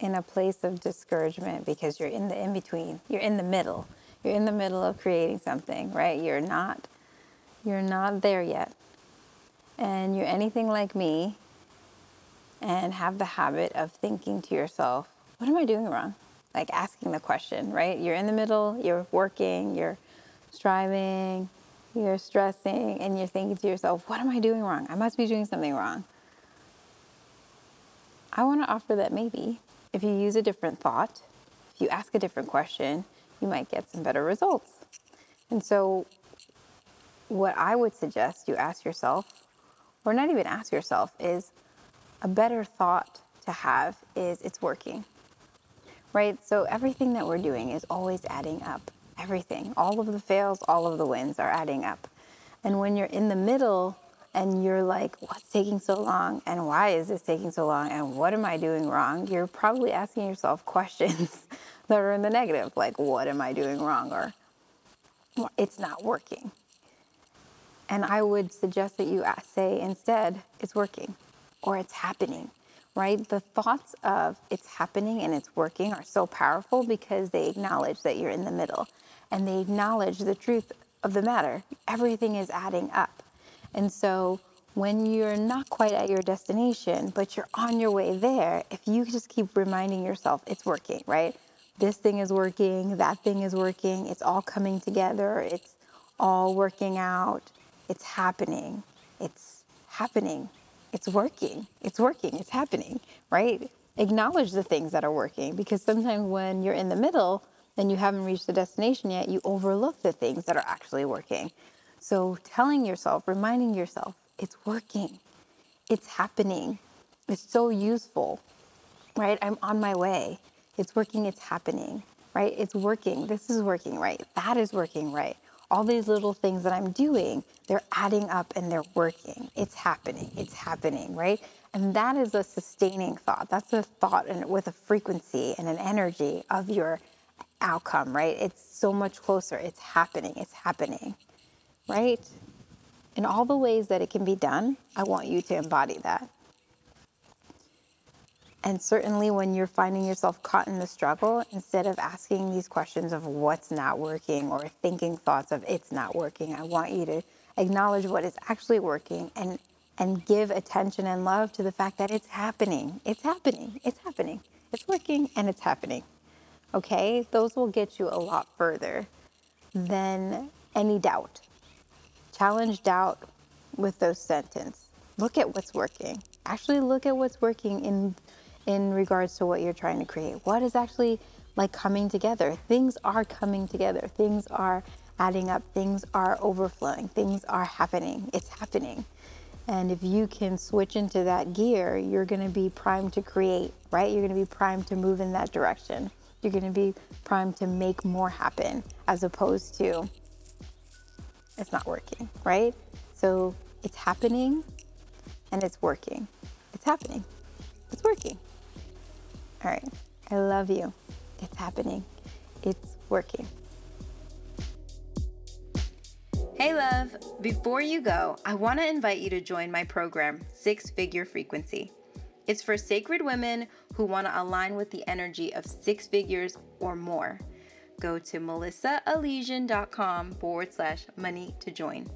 in a place of discouragement because you're in the in between, you're in the middle. You're in the middle of creating something, right? You're not you're not there yet. And you're anything like me and have the habit of thinking to yourself, what am I doing wrong? Like asking the question, right? You're in the middle, you're working, you're striving, you're stressing, and you're thinking to yourself, what am I doing wrong? I must be doing something wrong. I want to offer that maybe if you use a different thought, if you ask a different question, you might get some better results. And so, what I would suggest you ask yourself, or not even ask yourself, is a better thought to have is it's working. Right? So, everything that we're doing is always adding up. Everything. All of the fails, all of the wins are adding up. And when you're in the middle and you're like, what's taking so long? And why is this taking so long? And what am I doing wrong? You're probably asking yourself questions that are in the negative, like, what am I doing wrong? Or it's not working. And I would suggest that you say instead, it's working or it's happening, right? The thoughts of it's happening and it's working are so powerful because they acknowledge that you're in the middle and they acknowledge the truth of the matter. Everything is adding up. And so when you're not quite at your destination, but you're on your way there, if you just keep reminding yourself it's working, right? This thing is working, that thing is working, it's all coming together, it's all working out, it's happening, it's happening, it's working, it's working, it's happening, right? Acknowledge the things that are working because sometimes when you're in the middle and you haven't reached the destination yet, you overlook the things that are actually working. So telling yourself, reminding yourself, it's working, it's happening, it's so useful, right? I'm on my way. It's working, it's happening, right? It's working. This is working right. That is working right. All these little things that I'm doing, they're adding up and they're working. It's happening. It's happening, right? And that is a sustaining thought. That's a thought and with a frequency and an energy of your outcome, right? It's so much closer. It's happening. It's happening right? In all the ways that it can be done, I want you to embody that. And certainly when you're finding yourself caught in the struggle, instead of asking these questions of what's not working or thinking thoughts of it's not working, I want you to acknowledge what is actually working and and give attention and love to the fact that it's happening. It's happening. It's happening. It's working and it's happening. Okay? Those will get you a lot further than any doubt challenge doubt with those sentences. Look at what's working. Actually look at what's working in in regards to what you're trying to create. What is actually like coming together? Things are coming together. Things are adding up. Things are overflowing. Things are happening. It's happening. And if you can switch into that gear, you're going to be primed to create, right? You're going to be primed to move in that direction. You're going to be primed to make more happen as opposed to it's not working, right? So it's happening and it's working. It's happening. It's working. All right. I love you. It's happening. It's working. Hey, love. Before you go, I want to invite you to join my program, Six Figure Frequency. It's for sacred women who want to align with the energy of six figures or more go to melissaelysian.com forward slash money to join.